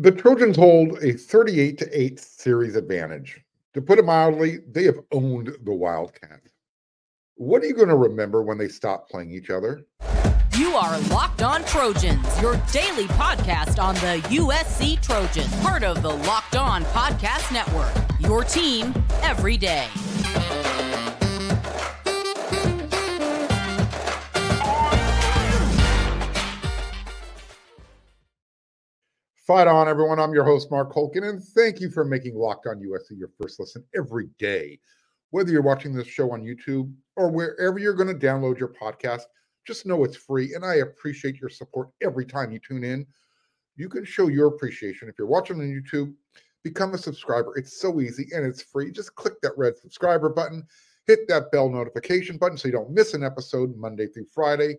The Trojans hold a 38 to 8 series advantage. To put it mildly, they have owned the Wildcats. What are you going to remember when they stop playing each other? You are Locked On Trojans, your daily podcast on the USC Trojans, part of the Locked On Podcast Network. Your team every day. Fight on, everyone. I'm your host, Mark Holkin, and thank you for making Locked On USC your first listen every day. Whether you're watching this show on YouTube or wherever you're going to download your podcast, just know it's free, and I appreciate your support every time you tune in. You can show your appreciation if you're watching on YouTube. Become a subscriber. It's so easy and it's free. Just click that red subscriber button, hit that bell notification button so you don't miss an episode Monday through Friday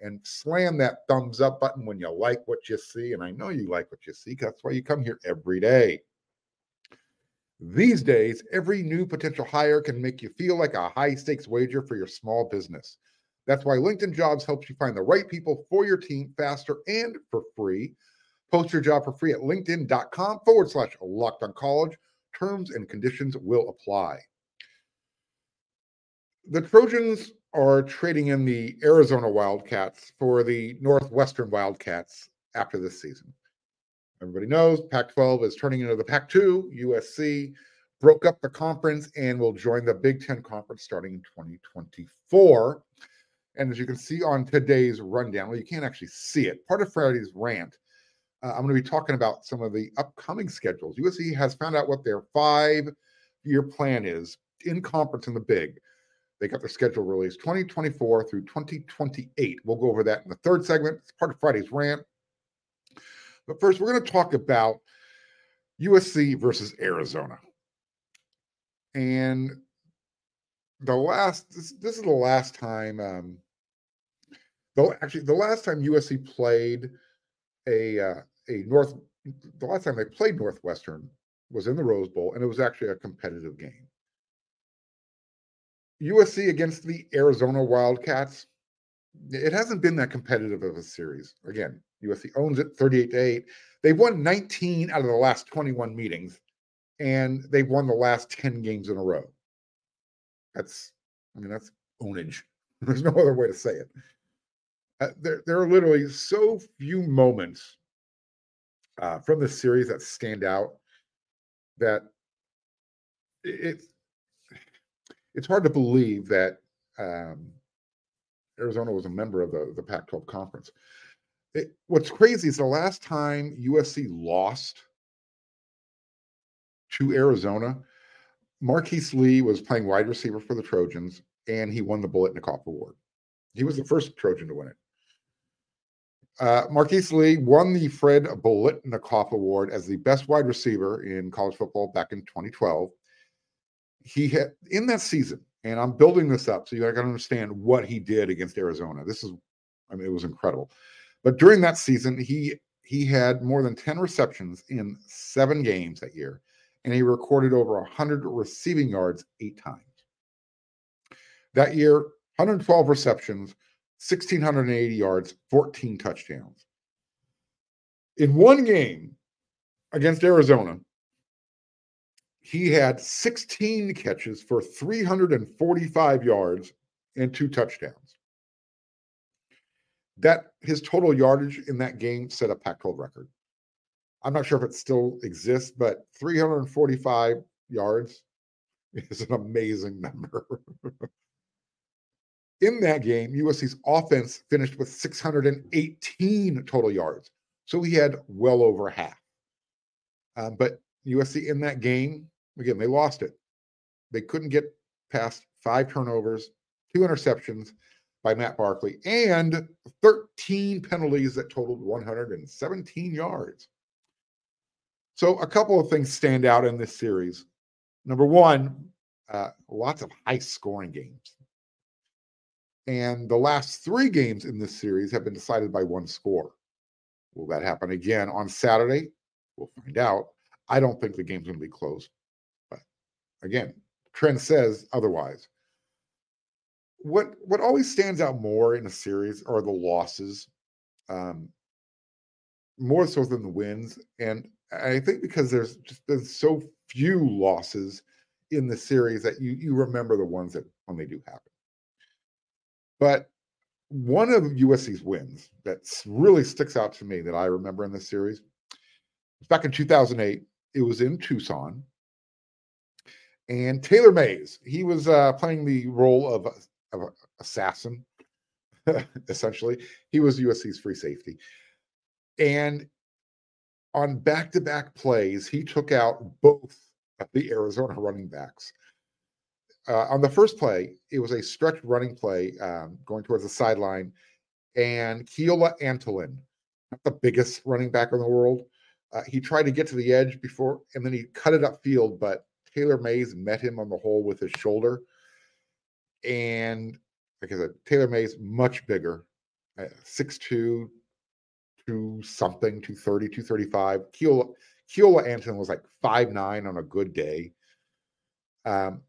and slam that thumbs up button when you like what you see. And I know you like what you see. That's why you come here every day. These days, every new potential hire can make you feel like a high stakes wager for your small business. That's why LinkedIn Jobs helps you find the right people for your team faster and for free. Post your job for free at linkedin.com forward slash locked on college. Terms and conditions will apply. The Trojans are trading in the Arizona Wildcats for the Northwestern Wildcats after this season. Everybody knows Pac 12 is turning into the Pac 2. USC broke up the conference and will join the Big Ten Conference starting in 2024. And as you can see on today's rundown, well, you can't actually see it. Part of Friday's rant, uh, I'm going to be talking about some of the upcoming schedules. USC has found out what their five year plan is in conference in the Big. They got their schedule released 2024 through 2028. We'll go over that in the third segment. It's part of Friday's rant. But first, we're going to talk about USC versus Arizona. And the last, this, this is the last time, um, though actually, the last time USC played a uh, a North, the last time they played Northwestern was in the Rose Bowl, and it was actually a competitive game. USC against the Arizona Wildcats. It hasn't been that competitive of a series. Again, USC owns it 38 to 8. They've won 19 out of the last 21 meetings, and they've won the last 10 games in a row. That's, I mean, that's ownage. There's no other way to say it. Uh, there, there are literally so few moments uh, from the series that stand out that it, it's hard to believe that um, Arizona was a member of the, the Pac 12 conference. It, what's crazy is the last time USC lost to Arizona, Marquise Lee was playing wide receiver for the Trojans, and he won the Biletnikoff Award. He was the first Trojan to win it. Uh, Marquise Lee won the Fred Biletnikoff Award as the best wide receiver in college football back in 2012 he had in that season, and I'm building this up so you got to understand what he did against Arizona. This is, I mean, it was incredible. But during that season, he he had more than 10 receptions in seven games that year, and he recorded over 100 receiving yards eight times. That year, 112 receptions, 1,680 yards, 14 touchdowns. In one game against Arizona, he had 16 catches for 345 yards and two touchdowns. That his total yardage in that game set a Pac-12 record. I'm not sure if it still exists, but 345 yards is an amazing number. in that game, USC's offense finished with 618 total yards. So he had well over half. Um, but USC in that game Again, they lost it. They couldn't get past five turnovers, two interceptions by Matt Barkley, and 13 penalties that totaled 117 yards. So, a couple of things stand out in this series. Number one, uh, lots of high scoring games. And the last three games in this series have been decided by one score. Will that happen again on Saturday? We'll find out. I don't think the game's going to be close. Again, trend says otherwise. What what always stands out more in a series are the losses. Um, more so than the wins. And I think because there's just been so few losses in the series that you you remember the ones that when they do happen. But one of USC's wins that really sticks out to me that I remember in this series was back in 2008. It was in Tucson. And Taylor Mays, he was uh, playing the role of, of assassin, essentially. He was USC's free safety. And on back to back plays, he took out both of the Arizona running backs. Uh, on the first play, it was a stretch running play um, going towards the sideline, and Keola Antolin, the biggest running back in the world, uh, he tried to get to the edge before, and then he cut it upfield, but Taylor Mays met him on the hole with his shoulder. And like I said, Taylor Mays much bigger, uh, 6'2, two something, 230, 235. Keola, Keola Anton was like five nine on a good day. Um,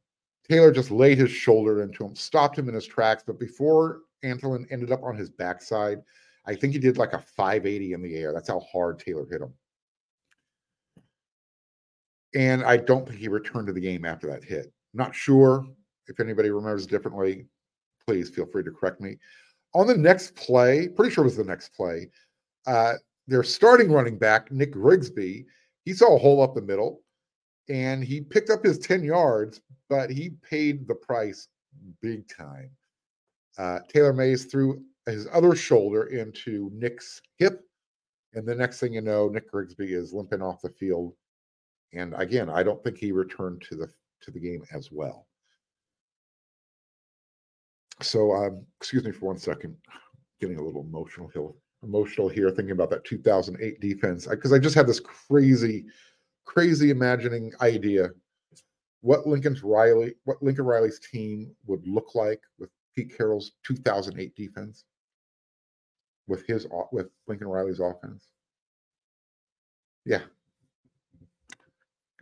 Taylor just laid his shoulder into him, stopped him in his tracks. But before Antolin ended up on his backside, I think he did like a 580 in the air. That's how hard Taylor hit him. And I don't think he returned to the game after that hit. Not sure if anybody remembers differently. Please feel free to correct me. On the next play, pretty sure it was the next play, uh, their starting running back, Nick Grigsby, he saw a hole up the middle and he picked up his 10 yards, but he paid the price big time. Uh, Taylor Mays threw his other shoulder into Nick's hip. And the next thing you know, Nick Grigsby is limping off the field. And again, I don't think he returned to the to the game as well. So um, excuse me for one second. Getting a little emotional here, emotional here thinking about that 2008 defense because I just had this crazy crazy imagining idea what Lincoln's Riley, what Lincoln Riley's team would look like with Pete Carroll's 2008 defense, with his with Lincoln Riley's offense. Yeah,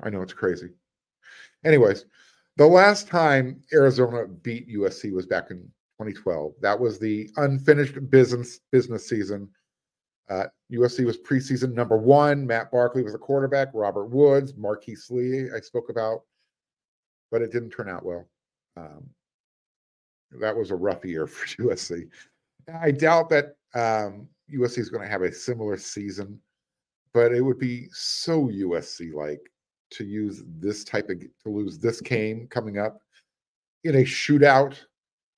I know it's crazy. Anyways, the last time Arizona beat USC was back in 2012. That was the unfinished business business season uh, USC was preseason number one. Matt Barkley was the quarterback. Robert Woods, Marquise Lee, I spoke about, but it didn't turn out well. Um, that was a rough year for USC. I doubt that um, USC is going to have a similar season, but it would be so USC like to use this type of to lose this game coming up in a shootout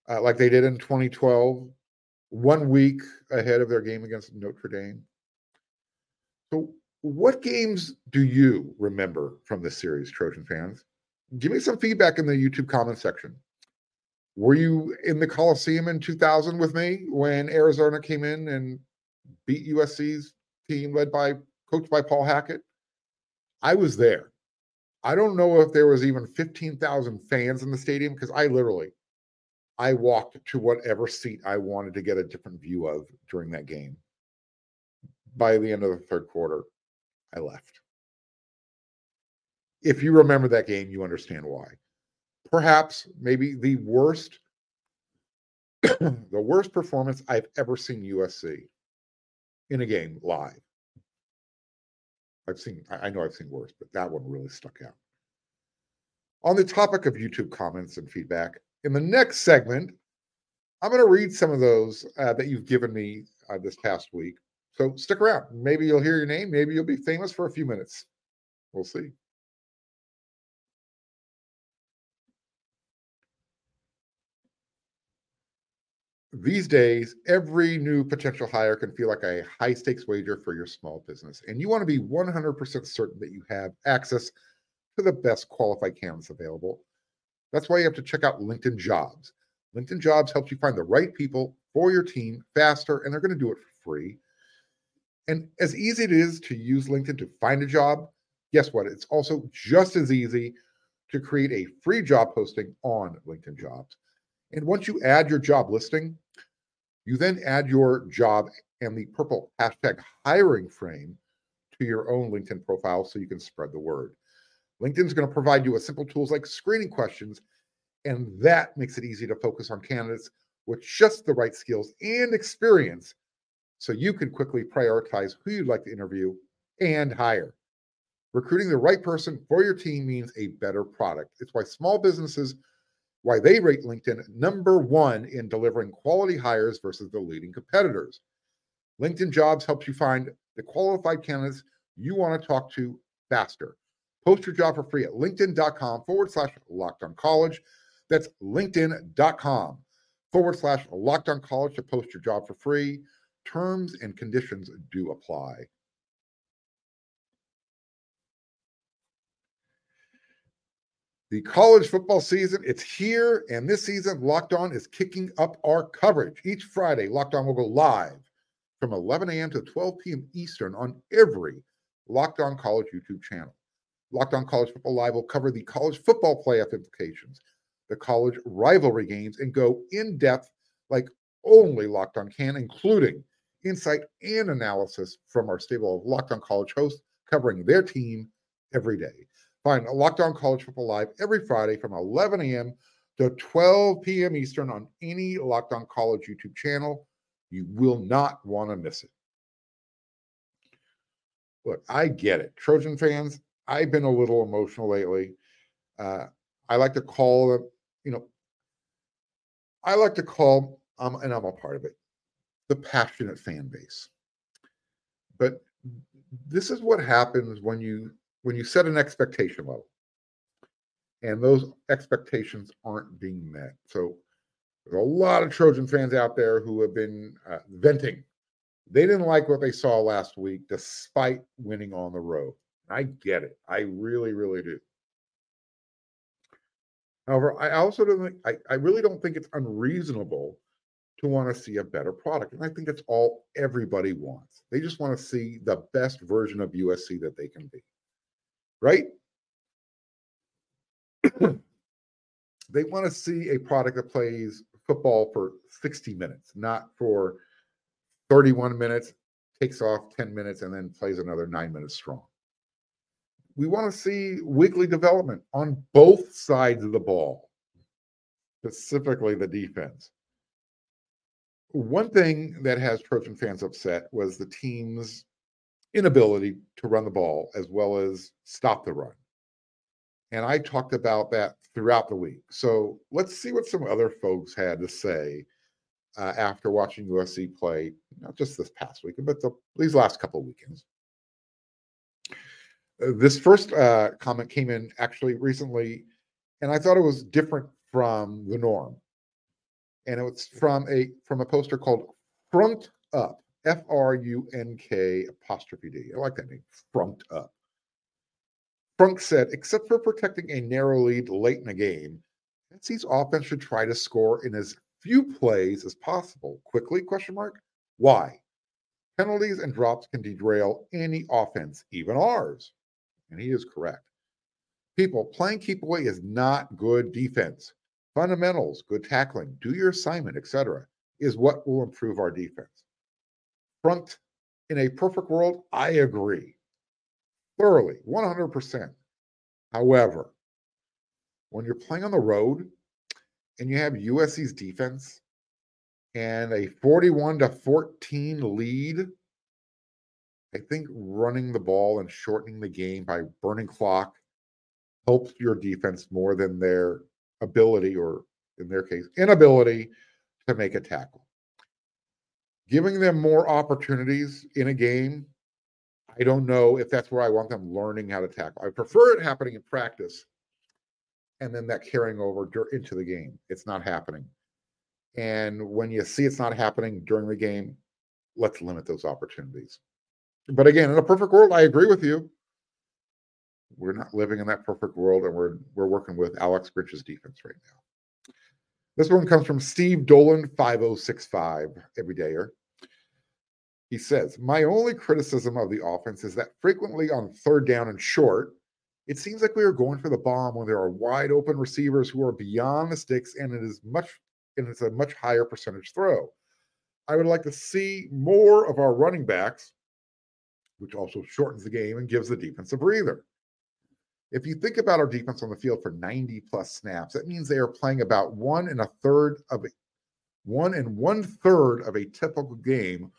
uh, like they did in 2012 one week ahead of their game against Notre Dame. So, what games do you remember from this series, Trojan fans? Give me some feedback in the YouTube comment section. Were you in the Coliseum in 2000 with me when Arizona came in and beat USC's team led by coached by Paul Hackett? I was there. I don't know if there was even 15,000 fans in the stadium because I literally I walked to whatever seat I wanted to get a different view of during that game. By the end of the third quarter, I left. If you remember that game, you understand why. Perhaps maybe the worst the worst performance I've ever seen USC in a game live. I've seen I know I've seen worse, but that one really stuck out. On the topic of YouTube comments and feedback, in the next segment, I'm going to read some of those uh, that you've given me uh, this past week. So stick around. Maybe you'll hear your name. Maybe you'll be famous for a few minutes. We'll see. These days, every new potential hire can feel like a high stakes wager for your small business. And you want to be 100% certain that you have access to the best qualified candidates available. That's why you have to check out LinkedIn Jobs. LinkedIn Jobs helps you find the right people for your team faster, and they're going to do it for free. And as easy it is to use LinkedIn to find a job, guess what? It's also just as easy to create a free job posting on LinkedIn Jobs. And once you add your job listing, you then add your job and the purple hashtag hiring frame to your own LinkedIn profile so you can spread the word. LinkedIn is going to provide you with simple tools like screening questions, and that makes it easy to focus on candidates with just the right skills and experience so you can quickly prioritize who you'd like to interview and hire. Recruiting the right person for your team means a better product. It's why small businesses why they rate LinkedIn number 1 in delivering quality hires versus the leading competitors. LinkedIn Jobs helps you find the qualified candidates you want to talk to faster. Post your job for free at linkedin.com forward slash locked on college. That's linkedin.com forward slash locked on college to post your job for free. Terms and conditions do apply. The college football season, it's here, and this season, Locked On is kicking up our coverage. Each Friday, Locked On will go live from 11 a.m. to 12 p.m. Eastern on every Locked On College YouTube channel. Locked On College Football Live will cover the college football playoff implications, the college rivalry games, and go in depth like only Locked On can, including insight and analysis from our stable of Locked On College hosts covering their team every day. Find Locked On College Football Live every Friday from 11 a.m. to 12 p.m. Eastern on any Locked On College YouTube channel. You will not want to miss it. Look, I get it. Trojan fans, I've been a little emotional lately. Uh, I like to call them, you know, I like to call, um, and I'm a part of it, the passionate fan base. But this is what happens when you when you set an expectation level and those expectations aren't being met. So there's a lot of Trojan fans out there who have been uh, venting. They didn't like what they saw last week, despite winning on the road. I get it. I really, really do. However, I also don't think I, I really don't think it's unreasonable to want to see a better product. And I think that's all everybody wants. They just want to see the best version of USC that they can be right? they want to see a product that plays football for 60 minutes, not for 31 minutes, takes off 10 minutes, and then plays another nine minutes strong. We want to see weekly development on both sides of the ball, specifically the defense. One thing that has Trojan fans upset was the team's inability to run the ball as well as stop the run. And I talked about that throughout the week. So let's see what some other folks had to say uh, after watching USC play, not just this past weekend, but the, these last couple of weekends. Uh, this first uh, comment came in actually recently, and I thought it was different from the norm. And it was from a from a poster called Front Up. F R U N K apostrophe D. I like that name, Frunked Up. Frunk said, except for protecting a narrow lead late in a game, Tennessee's offense should try to score in as few plays as possible. Quickly? Question mark. Why? Penalties and drops can derail any offense, even ours. And he is correct. People, playing keep away is not good defense. Fundamentals, good tackling, do your assignment, etc., is what will improve our defense front in a perfect world, I agree thoroughly, 100%. However, when you're playing on the road and you have USC's defense and a 41 to 14 lead, I think running the ball and shortening the game by burning clock helps your defense more than their ability, or in their case, inability to make a tackle giving them more opportunities in a game. I don't know if that's where I want them learning how to tackle. I prefer it happening in practice and then that carrying over into the game. It's not happening. And when you see it's not happening during the game, let's limit those opportunities. But again, in a perfect world, I agree with you. We're not living in that perfect world, and we're we're working with Alex Grinch's defense right now. This one comes from Steve Dolan, 5065, everydayer. He says, My only criticism of the offense is that frequently on third down and short, it seems like we are going for the bomb when there are wide open receivers who are beyond the sticks and it is much and it's a much higher percentage throw. I would like to see more of our running backs, which also shortens the game and gives the defense a breather. If you think about our defense on the field for 90 plus snaps, that means they are playing about one and a third of a one and one third of a typical game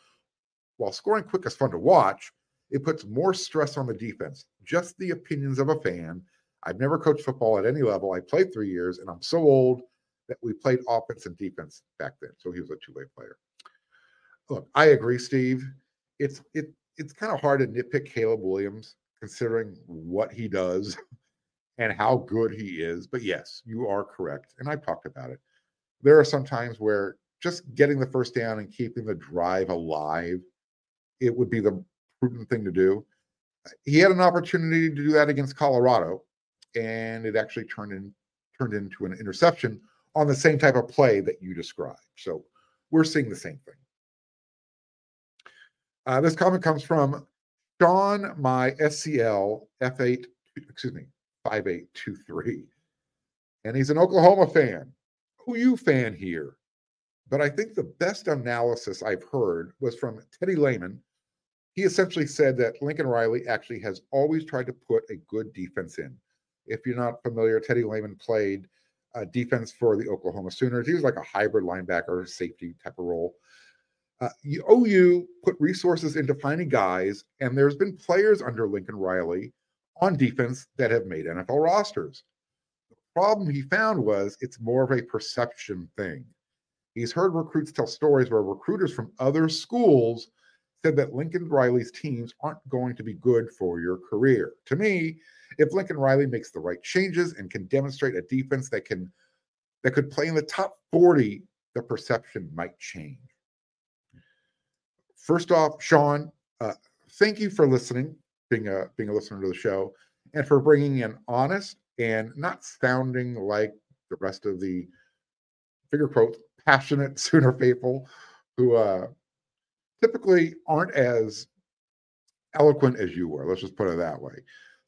while scoring quick is fun to watch, it puts more stress on the defense. Just the opinions of a fan. I've never coached football at any level. I played three years, and I'm so old that we played offense and defense back then. So he was a two-way player. Look, I agree, Steve. It's it it's kind of hard to nitpick Caleb Williams considering what he does and how good he is. But yes, you are correct. And I've talked about it. There are some times where just getting the first down and keeping the drive alive, it would be the prudent thing to do. He had an opportunity to do that against Colorado, and it actually turned in turned into an interception on the same type of play that you described. So we're seeing the same thing. Uh, this comment comes from Sean, my SCL F8, excuse me, 5823. And he's an Oklahoma fan. Who you fan here? But I think the best analysis I've heard was from Teddy Lehman. He essentially said that Lincoln Riley actually has always tried to put a good defense in. If you're not familiar, Teddy Lehman played uh, defense for the Oklahoma Sooners. He was like a hybrid linebacker, safety type of role. Uh, OU put resources into finding guys, and there's been players under Lincoln Riley on defense that have made NFL rosters. The problem he found was it's more of a perception thing. He's heard recruits tell stories where recruiters from other schools said that Lincoln Riley's teams aren't going to be good for your career. To me, if Lincoln Riley makes the right changes and can demonstrate a defense that can that could play in the top 40, the perception might change. First off, Sean, uh, thank you for listening, being a being a listener to the show, and for bringing an honest and not sounding like the rest of the figure quotes passionate Sooner faithful who uh, typically aren't as eloquent as you were. Let's just put it that way.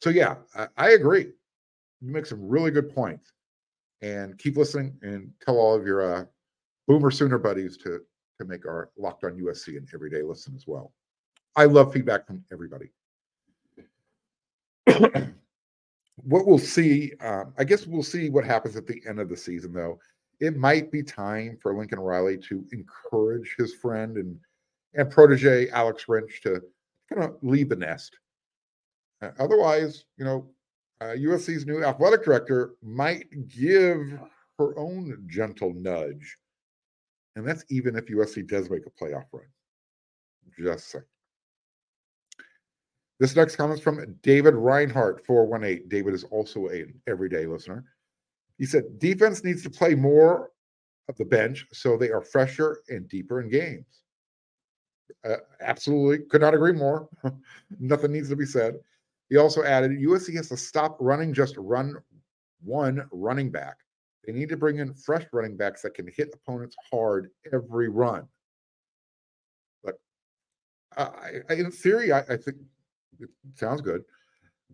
So yeah, I, I agree. You make some really good points, and keep listening and tell all of your uh, Boomer Sooner buddies to to make our Locked On USC an everyday listen as well. I love feedback from everybody. what we'll see, um, I guess we'll see what happens at the end of the season, though. It might be time for Lincoln Riley to encourage his friend and and protege Alex Grinch to kind of leave the nest. Uh, otherwise, you know, uh, USC's new athletic director might give her own gentle nudge and that's even if USC does make a playoff run. Just saying. This next comment is from David Reinhardt, 418. David is also an everyday listener. He said, defense needs to play more of the bench so they are fresher and deeper in games. Uh, absolutely. Could not agree more. Nothing needs to be said. He also added USC has to stop running just run one running back. They need to bring in fresh running backs that can hit opponents hard every run. But I, I, in theory, I, I think it sounds good.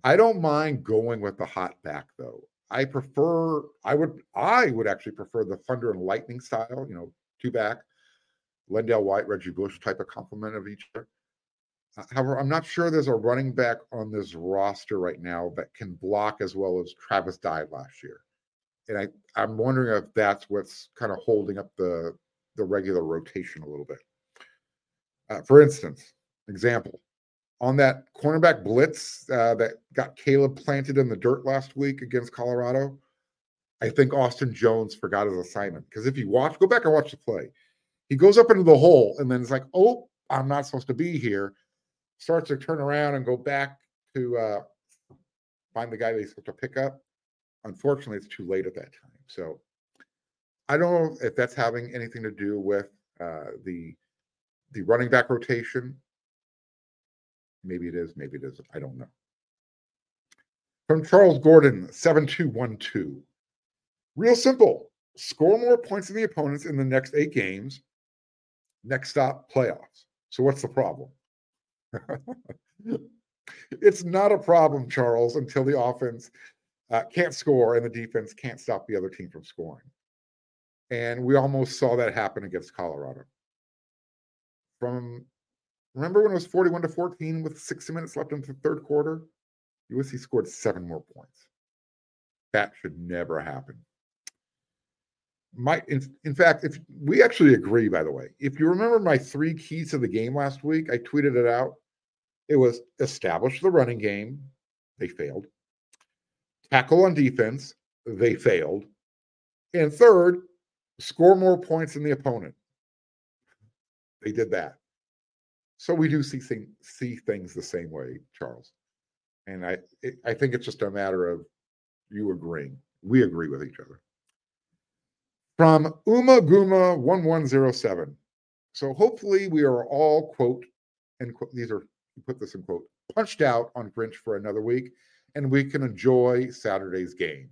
I don't mind going with the hot back though. I prefer. I would. I would actually prefer the thunder and lightning style. You know, two back, LenDale White, Reggie Bush type of complement of each other. Uh, however, I'm not sure there's a running back on this roster right now that can block as well as Travis Dye last year and I I'm wondering if that's what's kind of holding up the the regular rotation a little bit. Uh, for instance, example on that cornerback blitz uh, that got Caleb planted in the dirt last week against Colorado. I think Austin Jones forgot his assignment because if you watch, go back and watch the play. He goes up into the hole and then it's like, oh, I'm not supposed to be here. Starts to turn around and go back to uh, find the guy that he's supposed to pick up unfortunately, it's too late at that time. So I don't know if that's having anything to do with uh, the the running back rotation. Maybe it is. Maybe it isn't. I don't know. From Charles Gordon, 7212. Real simple. Score more points than the opponents in the next eight games. Next stop, playoffs. So what's the problem? it's not a problem, Charles, until the offense uh, can't score and the defense can't stop the other team from scoring. And we almost saw that happen against Colorado. From remember when it was 41 to 14 with 60 minutes left in the third quarter? USC scored seven more points. That should never happen. my in, in fact, if we actually agree, by the way, if you remember my three keys to the game last week, I tweeted it out. It was establish the running game. They failed. Tackle on defense. They failed. And third, score more points than the opponent. They did that. So we do see see things the same way, Charles. And I I think it's just a matter of you agreeing. We agree with each other. From Uma Guma 1107. So hopefully we are all quote and these are put this in quote punched out on Grinch for another week and we can enjoy Saturday's game.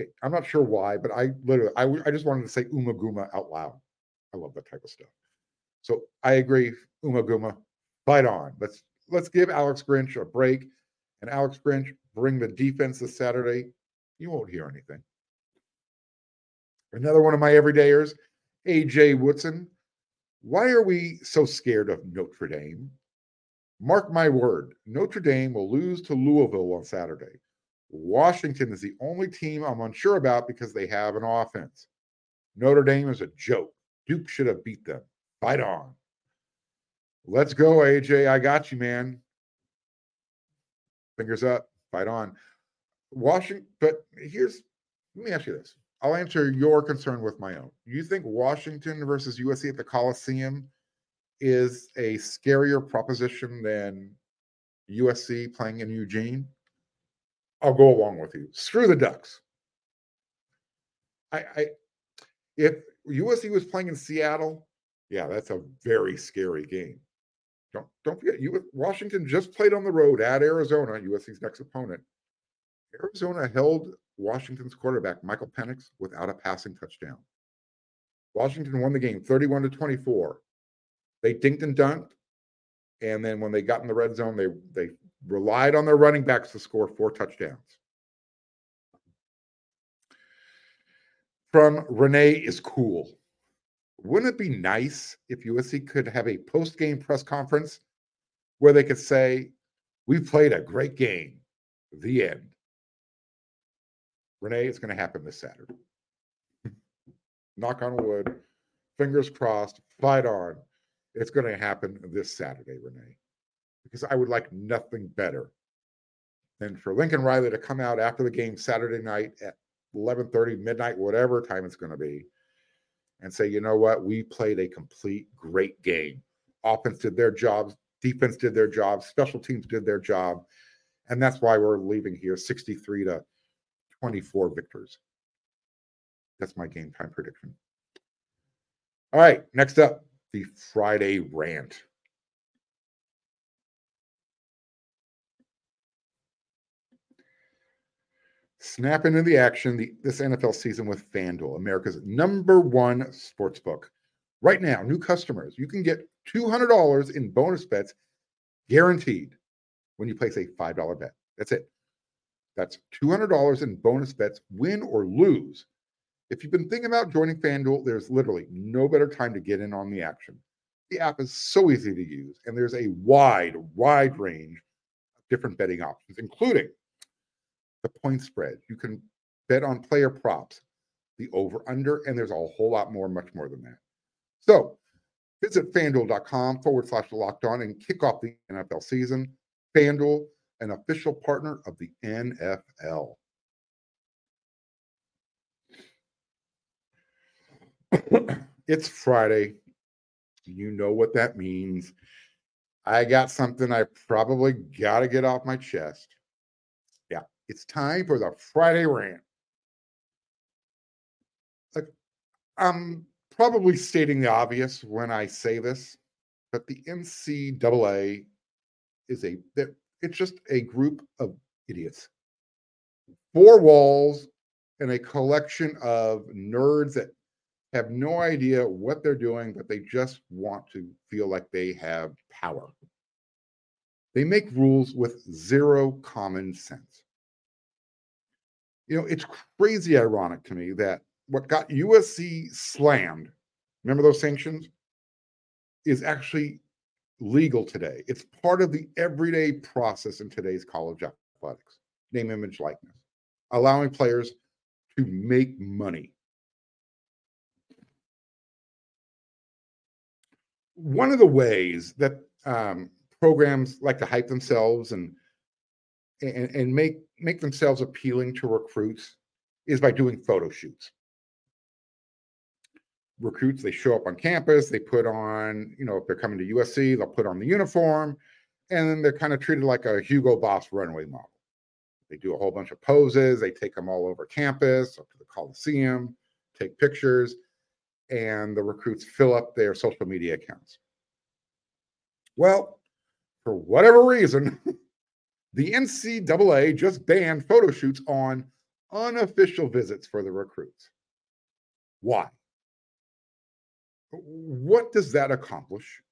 Okay, I'm not sure why, but I literally I, I just wanted to say Uma Guma out loud. I love that type of stuff. So I agree, Uma Guma, fight on. Let's let's give Alex Grinch a break. And Alex Grinch, bring the defense this Saturday. You won't hear anything. Another one of my everydayers, AJ Woodson. Why are we so scared of Notre Dame? Mark my word, Notre Dame will lose to Louisville on Saturday. Washington is the only team I'm unsure about because they have an offense. Notre Dame is a joke. Duke should have beat them. Fight on. Let's go, AJ. I got you, man. Fingers up. Fight on. Washington, but here's let me ask you this. I'll answer your concern with my own. You think Washington versus USC at the Coliseum is a scarier proposition than USC playing in Eugene? I'll go along with you. Screw the Ducks. I, I if USC was playing in Seattle, yeah, that's a very scary game. Don't don't forget, you Washington just played on the road at Arizona, USC's next opponent. Arizona held Washington's quarterback Michael Penix without a passing touchdown. Washington won the game 31 to 24. They dinked and dunked, and then when they got in the red zone, they they relied on their running backs to score four touchdowns. From Renee is cool. Wouldn't it be nice if USC could have a post game press conference where they could say, We played a great game? The end. Renee, it's going to happen this Saturday. Knock on wood, fingers crossed, fight on. It's going to happen this Saturday, Renee, because I would like nothing better than for Lincoln Riley to come out after the game Saturday night at 11:30 midnight, whatever time it's going to be, and say, you know what, we played a complete great game. Offense did their jobs, defense did their job, special teams did their job, and that's why we're leaving here 63 to 24 victors. That's my game time prediction. All right, next up, the Friday rant. Snap into the action the, this NFL season with FanDuel, America's number one sports book. Right now, new customers, you can get $200 in bonus bets guaranteed when you place a $5 bet. That's it. That's $200 in bonus bets, win or lose. If you've been thinking about joining FanDuel, there's literally no better time to get in on the action. The app is so easy to use, and there's a wide, wide range of different betting options, including the point spread. You can bet on player props, the over under, and there's a whole lot more, much more than that. So visit fanduel.com forward slash locked on and kick off the NFL season. FanDuel an official partner of the NFL. It's Friday. You know what that means. I got something I probably got to get off my chest. Yeah, it's time for the Friday rant. Like, I'm probably stating the obvious when I say this, but the NCAA is a it's just a group of idiots. Four walls and a collection of nerds that have no idea what they're doing, but they just want to feel like they have power. They make rules with zero common sense. You know, it's crazy ironic to me that what got USC slammed, remember those sanctions, is actually legal today. It's part of the everyday process in today's college athletics, name, image, likeness, allowing players to make money. One of the ways that um, programs like to hype themselves and, and and make make themselves appealing to recruits is by doing photo shoots. Recruits, they show up on campus, they put on, you know, if they're coming to USC, they'll put on the uniform, and then they're kind of treated like a Hugo Boss runway model. They do a whole bunch of poses, they take them all over campus, up to the Coliseum, take pictures, and the recruits fill up their social media accounts. Well, for whatever reason, the NCAA just banned photo shoots on unofficial visits for the recruits. Why? What does that accomplish?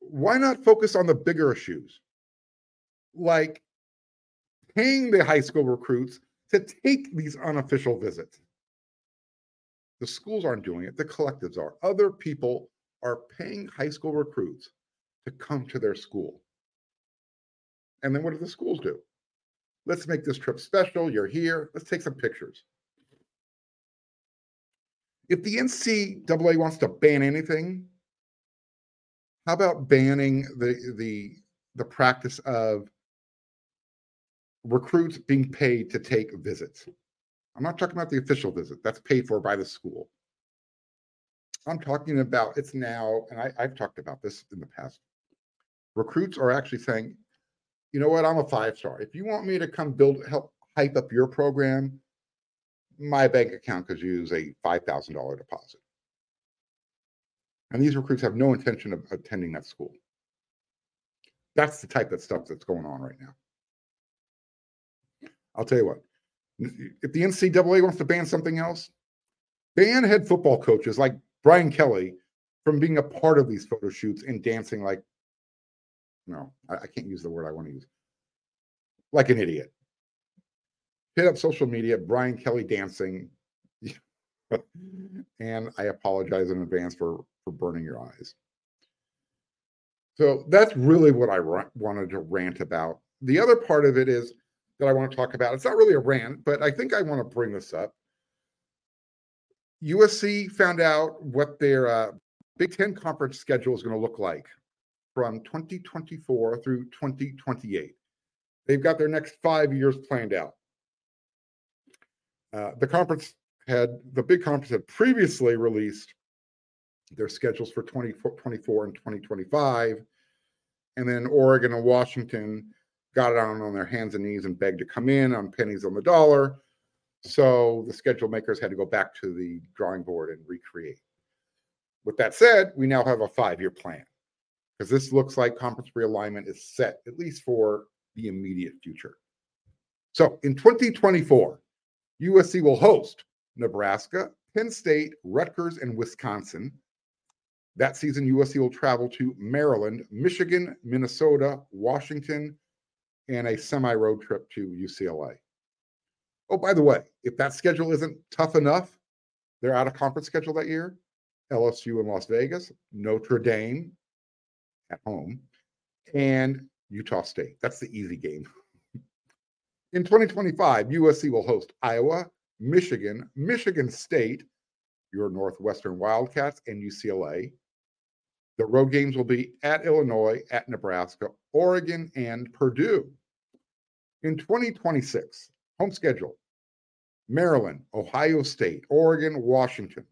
Why not focus on the bigger issues? Like paying the high school recruits to take these unofficial visits. The schools aren't doing it, the collectives are. Other people are paying high school recruits to come to their school. And then what do the schools do? Let's make this trip special. You're here. Let's take some pictures. If the NCAA wants to ban anything, how about banning the the the practice of recruits being paid to take visits? I'm not talking about the official visit. That's paid for by the school. I'm talking about it's now, and I, I've talked about this in the past. Recruits are actually saying, you know what, I'm a five star. If you want me to come build, help hype up your program, my bank account could use a $5,000 deposit. And these recruits have no intention of attending that school. That's the type of stuff that's going on right now. I'll tell you what, if the NCAA wants to ban something else, ban head football coaches like Brian Kelly from being a part of these photo shoots and dancing like, no, I, I can't use the word I want to use, like an idiot. Hit up social media, Brian Kelly dancing. and I apologize in advance for for burning your eyes. So that's really what I ra- wanted to rant about. The other part of it is that I want to talk about. It's not really a rant, but I think I want to bring this up. USC found out what their uh, Big Ten conference schedule is going to look like from 2024 through 2028. They've got their next five years planned out. Uh, the conference had the big conference had previously released their schedules for 2024 and 2025, and then Oregon and Washington got it on on their hands and knees and begged to come in on pennies on the dollar. So the schedule makers had to go back to the drawing board and recreate. With that said, we now have a five year plan because this looks like conference realignment is set, at least for the immediate future. So in 2024, USC will host Nebraska, Penn State, Rutgers, and Wisconsin. That season, USC will travel to Maryland, Michigan, Minnesota, Washington, and a mm-hmm. semi road trip to UCLA. Oh, by the way, if that schedule isn't tough enough, they're out of conference schedule that year. LSU in Las Vegas, Notre Dame at home, and Utah State. That's the easy game. in 2025, USC will host Iowa, Michigan, Michigan State, your Northwestern Wildcats, and UCLA. The road games will be at Illinois, at Nebraska, Oregon, and Purdue. In 2026, home schedule Maryland, Ohio State, Oregon, Washington.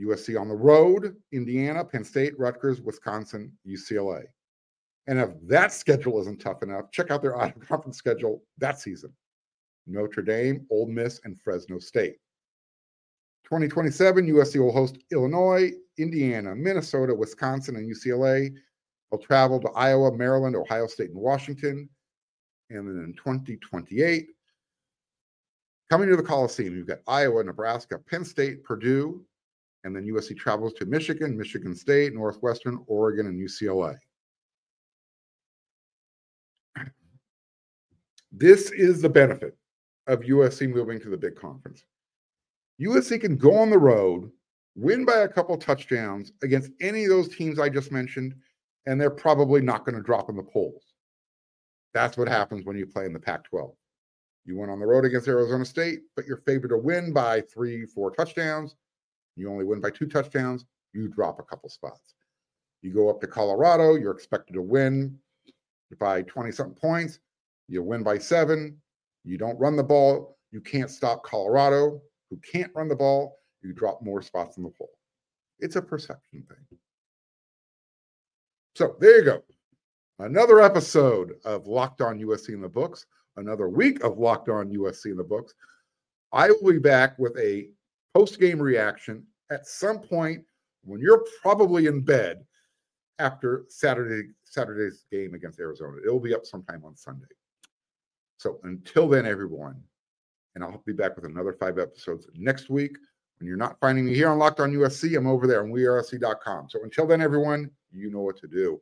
USC on the road, Indiana, Penn State, Rutgers, Wisconsin, UCLA. And if that schedule isn't tough enough, check out their out of conference schedule that season Notre Dame, Ole Miss, and Fresno State. 2027, USC will host Illinois, Indiana, Minnesota, Wisconsin, and UCLA. They'll travel to Iowa, Maryland, Ohio State, and Washington. And then in 2028, coming to the Coliseum, you've got Iowa, Nebraska, Penn State, Purdue, and then USC travels to Michigan, Michigan State, Northwestern, Oregon, and UCLA. This is the benefit of USC moving to the big conference. USC can go on the road, win by a couple touchdowns against any of those teams I just mentioned, and they're probably not going to drop in the polls. That's what happens when you play in the Pac 12. You went on the road against Arizona State, but you're favored to win by three, four touchdowns. You only win by two touchdowns. you drop a couple spots. You go up to Colorado, you're expected to win by 20 something points. You win by seven. You don't run the ball. You can't stop Colorado, who can't run the ball. You drop more spots in the poll. It's a perception thing. So there you go. Another episode of Locked On USC in the books. Another week of Locked On USC in the books. I will be back with a post game reaction at some point when you're probably in bed after Saturday Saturday's game against Arizona. It will be up sometime on Sunday. So until then, everyone, and I'll be back with another five episodes next week. When you're not finding me here on Locked On USC, I'm over there on WeAreSC.com. So until then, everyone, you know what to do.